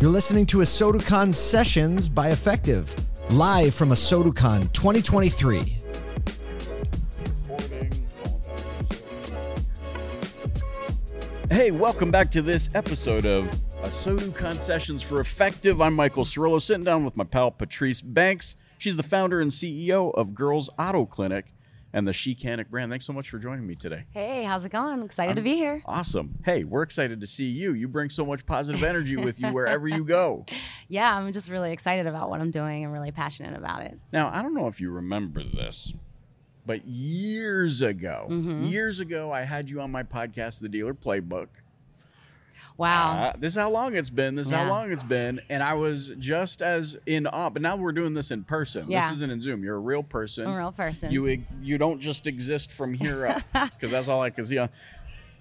You're listening to a Sessions by Effectv, live from ASOTU CON 2023. Hey, welcome back to this episode of ASOTU CON Sessions for Effectv. I'm Michael Cirillo, sitting down with my pal Patrice Banks. She's the founder and CEO of Girls Auto Clinic and the Shecanic brand. Thanks so much for joining me today. Hey, how's it going? Excited to be here. Awesome. Hey, we're excited to see you. You bring so much positive energy with you wherever you go. Yeah, I'm just really excited about what I'm doing and really passionate about it. Now, I don't know if you remember this, but years ago, Mm-hmm. years ago, I had you on my podcast, The Dealer Playbook. Wow. Uh, this is how long it's been. This is how long it's been. And I was just as in awe. But now we're doing this in person. Yeah. This isn't in Zoom. You're a real person. I'm a real person. You you don't just exist from here up because that's all I can see. on-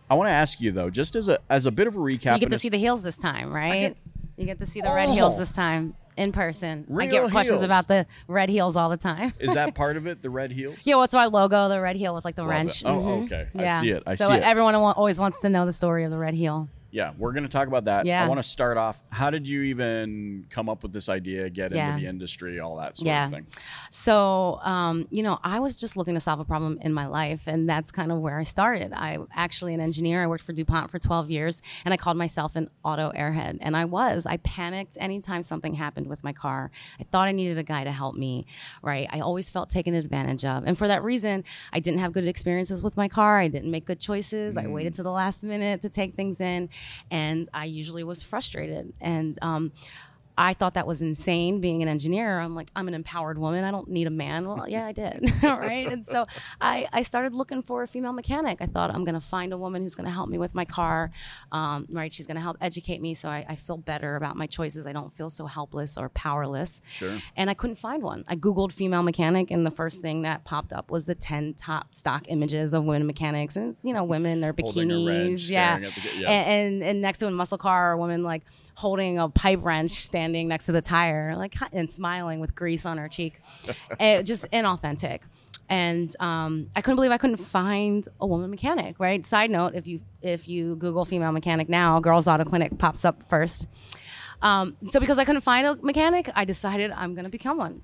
I want to ask you though, just as a as a bit of a recap. so you get to see the heels this time, right? get- you get to see the red heels Oh. this time in person. I get questions heels. about the red heels all the time. is that part of it? The red heels. Yeah, what's our logo? The red heel with like the Love wrench. it. Oh, Mhm. okay. I Yeah. see it. I so see it. everyone always wants to know the story of the red heel. Yeah, we're going to talk about that. Yeah. I want to start off. How did you even come up with this idea? Get Yeah. into the industry, all that sort Yeah. of thing. So, um, you know, I was just looking to solve a problem in my life, and that's kind of where I started. I'm actually an engineer. I worked for DuPont for 12 years, and I called myself an auto airhead, and I was. I panicked anytime something happened with my car. I thought I needed a guy to help me, right? I always felt taken advantage of, and for that reason, I didn't have good experiences with my car. I didn't make good choices. I waited to the last minute to take things in, and I usually was frustrated. And um, I thought that was insane being an engineer. I'm like, I'm an empowered woman. I don't need a man. Well, yeah, I did. right. And so I, I started looking for a female mechanic. I thought I'm going to find a woman who's going to help me with my car. Um, right. She's going to help educate me so I, I feel better about my choices. I don't feel so helpless or powerless. Sure. And I couldn't find one. I Googled female mechanic, and the first thing that popped up was the 10 top stock images of women mechanics. And it's, you know, women, their bikinis. wrench, yeah. the- yeah. And, and, and next to a muscle car, a woman like holding a pipe wrench standing next to the tire, like and smiling with grease on her cheek. it, just inauthentic. And um, I couldn't believe I couldn't find a woman mechanic. Right. Side note: if you if you Google female mechanic now, Girls Auto Clinic pops up first. Um, so because I couldn't find a mechanic, I decided I'm going to become one.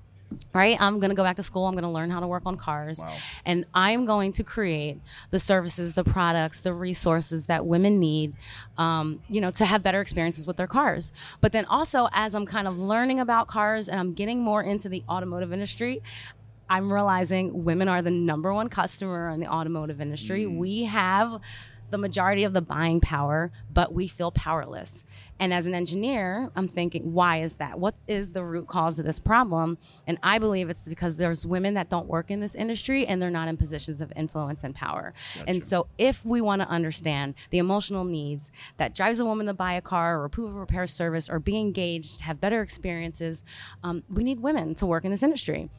Right? I'm going to go back to school. I'm going to learn how to work on cars. Wow. And I'm going to create the services, the products, the resources that women need, um, you know, to have better experiences with their cars. But then also, as I'm kind of learning about cars and I'm getting more into the automotive industry, I'm realizing women are the number one customer in the automotive industry. We have the majority of the buying power, but we feel powerless. And as an engineer, I'm thinking, why is that? What is the root cause of this problem? And I believe it's because there's women that don't work in this industry and they're not in positions of influence and power. And so if we want to understand the emotional needs that drives a woman to buy a car or approve a repair service or be engaged, have better experiences, um, we need women to work in this industry.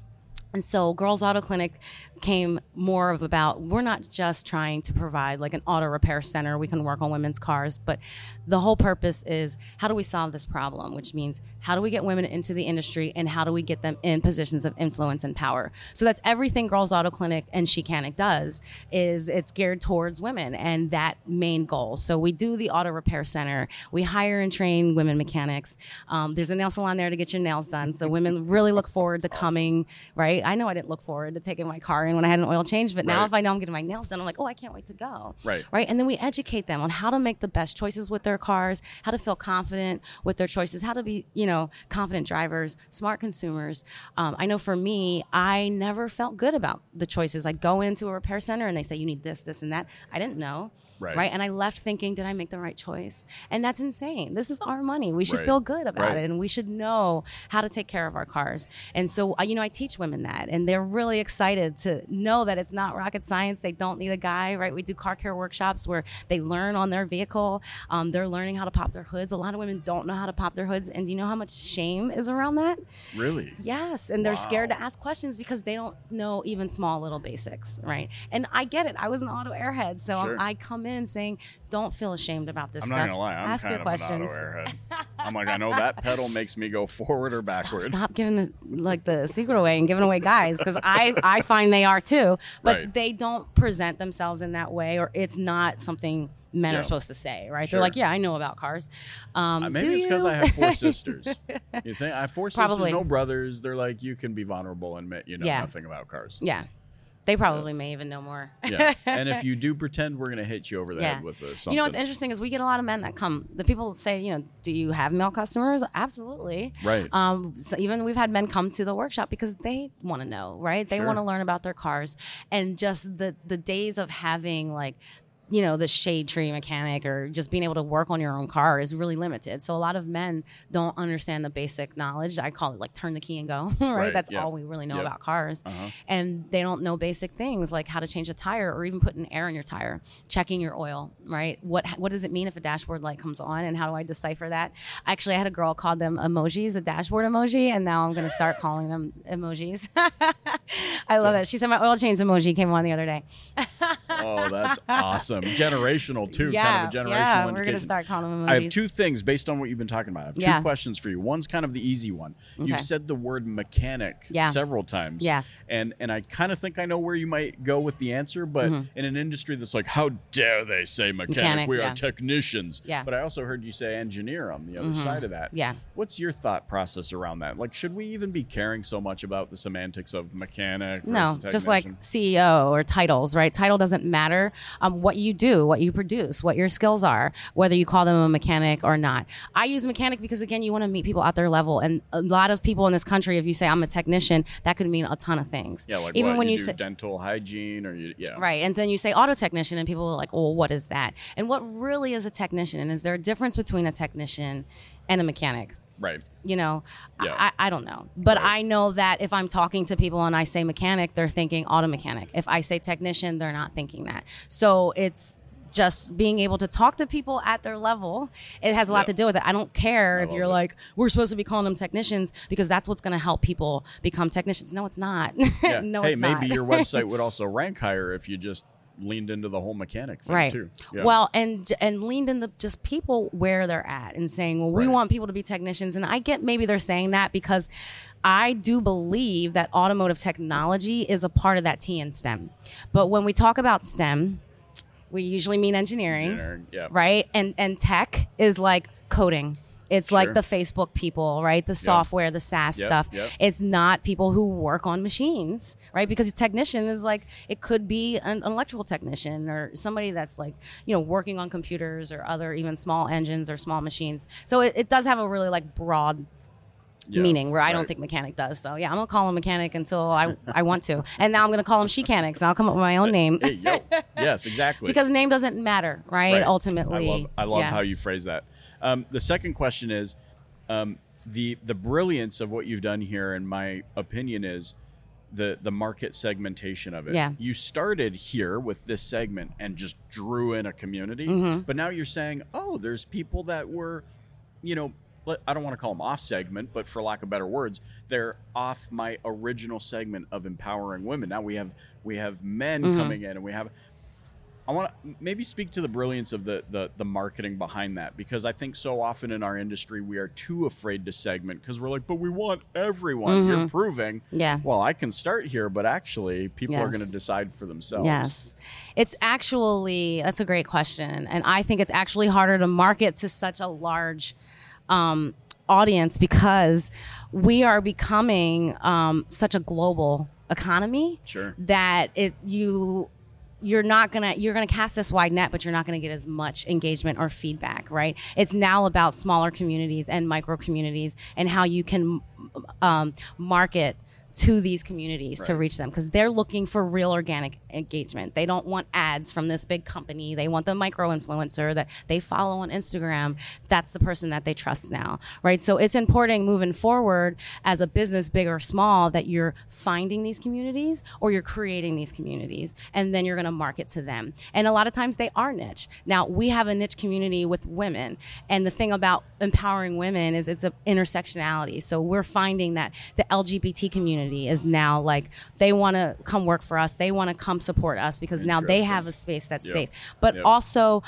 And so Girls Auto Clinic came more of about we're not just trying to provide like an auto repair center we can work on women's cars, but the whole purpose is how do we solve this problem, which means how do we get women into the industry and how do we get them in positions of influence and power. So that's everything Girls Auto Clinic and Shecanic does is it's geared towards women and that main goal. So we do the auto repair center. We hire and train women mechanics. Um, there's a nail salon there to get your nails done. So women really look forward to coming, right? I know I didn't look forward to taking my car in when I had an oil change, but now Right. if I know I'm getting my nails done, I'm like, oh, I can't wait to go. Right. Right. And then we educate them on how to make the best choices with their cars, how to feel confident with their choices, how to be, you know, confident drivers, smart consumers. Um, I know for me, I never felt good about the choices. I'd go into a repair center and they say, you need this, this, and that. I didn't know. Right. Right. And I left thinking, did I make the right choice? And that's insane. This is our money. We should Right. feel good about Right. it and we should know how to take care of our cars. And so, uh, you know, I teach women that and they're really excited to know that it's not rocket science. They don't need a guy, right? We do car care workshops where they learn on their vehicle. Um, they're learning how to pop their hoods. A lot of women don't know how to pop their hoods. And do you know how much shame is around that? Really? Yes, and they're scared to ask questions because they don't know even small little basics, right? And I get it. I was an auto airhead, so Sure. I come in saying, "Don't feel ashamed about this I'm stuff. not gonna lie. I'm ask kind your of questions." an auto airhead. I'm like, I know that pedal makes me go forward or Stop, backward. stop giving the like the secret away and giving away guys because I I find they are too, but Right. they don't present themselves in that way, or it's not something men Yeah. are supposed to say, right? Sure. They're like, yeah, I know about cars. Um, Uh, maybe do it's because you? I have four sisters. You think I have four sisters, Probably. no brothers? They're like, you can be vulnerable and admit you know Yeah. nothing about cars. yeah, they probably may even know more. Yeah. and if you do pretend, we're gonna hit you over the Yeah. head with a, something. You know what's interesting is we get a lot of men that come. The people say, you know, do you have male customers? Absolutely. Right. Um, so even we've had men come to the workshop because they want to know, right? They Sure. want to learn about their cars, and just the the days of having like. You know, the shade tree mechanic or just being able to work on your own car is really limited. So, a lot of men don't understand the basic knowledge. I call it like turn the key and go, right? Right, That's yeah. all we really know Yep. about cars. Uh-huh. And they don't know basic things like how to change a tire or even putting an air in your tire, checking your oil, right? What what does it mean if a dashboard light comes on and how do I decipher that? Actually, I had a girl call them emojis, a dashboard emoji, and now I'm going to start calling them emojis. I love that. She said my oil change emoji came on the other day. oh, that's awesome. Generational too. yeah, kind of a generational yeah, we're to start calling them emojis. I have two things based on what you've been talking about. I have two Yeah. questions for you. One's kind of the easy one. Okay. You've said the word mechanic Yeah. several times. Yes. And and I kind of think I know where you might go with the answer, but in an industry that's like, how dare they say mechanic? Mm-hmm. Mechanic, we are technicians. Yeah. But I also heard you say engineer on the other side of that. Yeah. What's your thought process around that? Like, should we even be caring so much about the semantics of mechanic? No, just like? CEO or titles, right? Title doesn't matter. Um, what you do, what you produce, what your skills are, whether you call them a mechanic or not. I use mechanic because again, you want to meet people at their level, and a lot of people in this country, if you say I'm a technician, that could mean a ton of things. Yeah, like even what, when you, do say. dental hygiene or you, yeah. Right. And then you say auto technician, and people are like, well, what is that? And what really is a technician? And is there a difference between a technician and a mechanic? Right. you know Yeah. I, I don't know but Right. i know that if i'm talking to people and i say mechanic they're thinking auto mechanic if i say technician they're not thinking that so it's just being able to talk to people at their level it has a lot Yeah. to do with it i don't care I if you're it. like we're supposed to be calling them technicians because that's what's going to help people become technicians no it's not Yeah. no hey, maybe not your website would also rank higher if you just leaned into the whole mechanic thing right too. Yeah. well and and leaned in the just people where they're at and saying well we Right. want people to be technicians and i get maybe they're saying that because i do believe that automotive technology is a part of that t in stem but when we talk about stem we usually mean engineering, Engineering, yeah. right and and tech is like coding it's Sure. like the Facebook people, right? The software, the SaaS Yep, stuff. yep. It's not people who work on machines, right? Because a technician is like it could be an electrical technician or somebody that's like you know working on computers or other even small engines or small machines. So it, it does have a really like broad Yeah. meaning where I don't think mechanic does. So yeah, I'm gonna call him mechanic until I I want to, and now I'm gonna call him she-canics. I'll come up with my own name Hey, yes, exactly. because name doesn't matter, right? Right. Ultimately, I love, I love yeah. how you phrase that. Um, the second question is um, the the brilliance of what you've done here, in my opinion, is the the market segmentation of it. Yeah. You started here with this segment and just drew in a community, Mm-hmm. but now you're saying, oh, there's people that were, you know. I don't want to call them off segment, but for lack of better words, they're off my original segment of empowering women. Now we have we have men Mm-hmm. coming in, and we have I want to maybe speak to the brilliance of the, the the marketing behind that because I think so often in our industry we are too afraid to segment because we're like, but we want everyone. You're proving, Mm-hmm. Yeah. Well, I can start here, but actually, people are going to decide for themselves. Yes. It's actually, that's a great question. And I think it's actually harder to market to such a large um, audience because we are becoming um, such a global economy Sure. that it you you're not gonna you're gonna cast this wide net but you're not gonna get as much engagement or feedback right? It's now about smaller communities and micro communities and how you can um, market to these communities to reach them because they're looking for real organic engagement. They don't want ads from this big company. They want the micro influencer that they follow on Instagram. That's the person that they trust now, right? So it's important moving forward as a business, big or small, that you're finding these communities or you're creating these communities and then you're going to market to them. And a lot of times they are niche. Now, we have a niche community with women. And the thing about empowering women is it's a intersectionality. So we're finding that the LGBT community is now like they want to come work for us. They want to come support us because now they have a space that's Yep. safe. But Yep. also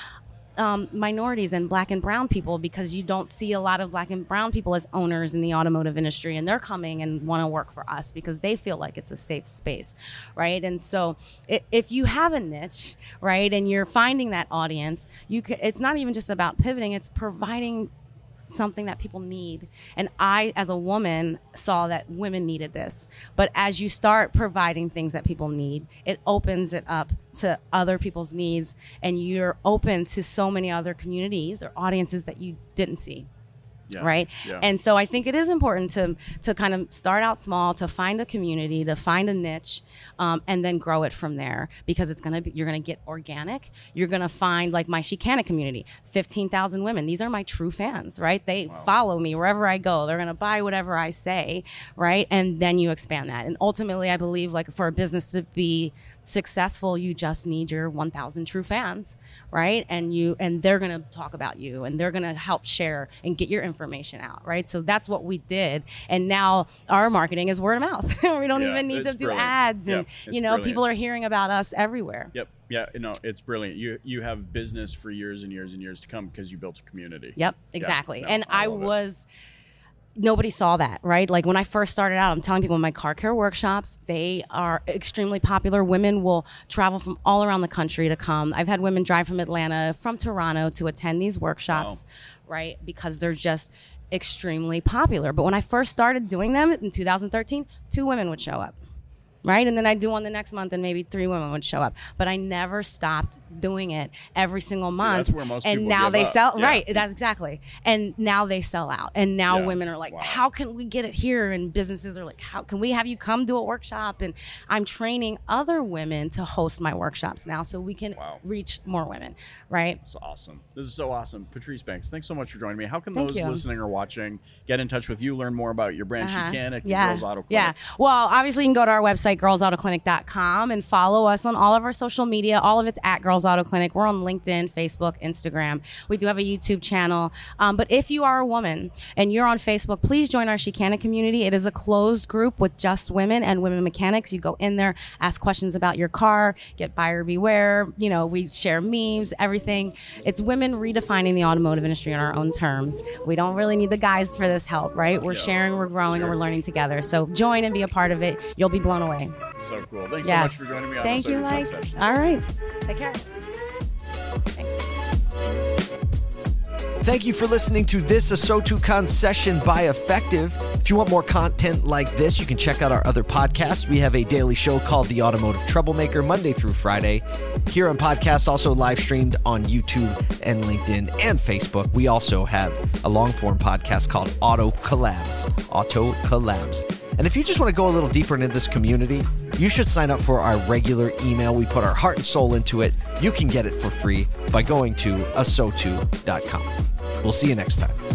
um, minorities and black and brown people because you don't see a lot of black and brown people as owners in the automotive industry and they're coming and want to work for us because they feel like it's a safe space right and so if you have a niche right and you're finding that audience you can, it's not even just about pivoting it's providing something that people need. And I, as a woman, saw that women needed this. But as you start providing things that people need, it opens it up to other people's needs, and you're open to so many other communities or audiences that you didn't see. Yeah. right? Yeah. and so i think it is important to to kind of start out small to find a community to find a niche um, and then grow it from there because it's gonna be you're gonna get organic. You're gonna find like my Shecanic community 15000 women. These are my true fans right? They wow. follow me wherever i go. They're gonna buy whatever i say right? And then you expand that. And ultimately i believe like for a business to be successful you just need your 1000 true fans right? And you and they're going to talk about you and they're going to help share and get your information out right? So that's what we did. And now our marketing is word of mouth. We don't yeah, even need to do brilliant. ads and you know brilliant. people are hearing about us everywhere. Yep yeah no it's brilliant. You you have business for years and years and years to come because you built a community. Yep exactly. yeah, no, and i, I was it nobody saw that, right? Like when I first started out, I'm telling people in my car care workshops, they are extremely popular. Women will travel from all around the country to come. I've had women drive from Atlanta, from Toronto to attend these workshops, wow. right? Because they're just extremely popular. But when I first started doing them in 2013, two women would show up right? And then I'd do one the next month, and maybe three women would show up. But I never stopped doing it every single month. Dude, and now they up. sell yeah. right. That's exactly. And now they sell out. And now yeah. women are like, wow. how can we get it here? And businesses are like, how can we have you come do a workshop? And I'm training other women to host my workshops now, so we can wow. reach more women. Right. It's awesome. This is so awesome, Patrice Banks. Thanks so much for joining me. How can Thank those you. listening or watching get in touch with you, learn more about your brand, uh-huh. Shecanic, yeah. Girls Auto Clinic? Yeah. Well, obviously you can go to our website, girlsautoclinic.com, and follow us on all of our social media. All of it's at Girls Auto Clinic. We're on LinkedIn, Facebook, Instagram. We do have a YouTube channel. Um, but if you are a woman and you're on Facebook, please join our Shecanic community. It is a closed group with just women and women mechanics. You go in there, ask questions about your car, get buyer beware. You know, we share memes, everything. It's women redefining the automotive industry on our own terms. We don't really need the guys for this help, right? We're sharing, we're growing, sure. and we're learning together. So join and be a part of it. You'll be blown away. So cool. Thanks yes. so much for joining me. Thank you, Mike. All right. Take care. Thanks. Thank you for listening to this ASOTUCON session by Effectv. If you want more content like this, you can check out our other podcasts. We have a daily show called The Automotive Troublemaker, Monday through Friday. Here on podcast, also live streamed on YouTube and LinkedIn and Facebook. We also have a long form podcast called Auto Collabs. Auto Collabs. And if you just want to go a little deeper into this community, you should sign up for our regular email. We put our heart and soul into it. You can get it for free by going to asotu.com. We'll see you next time.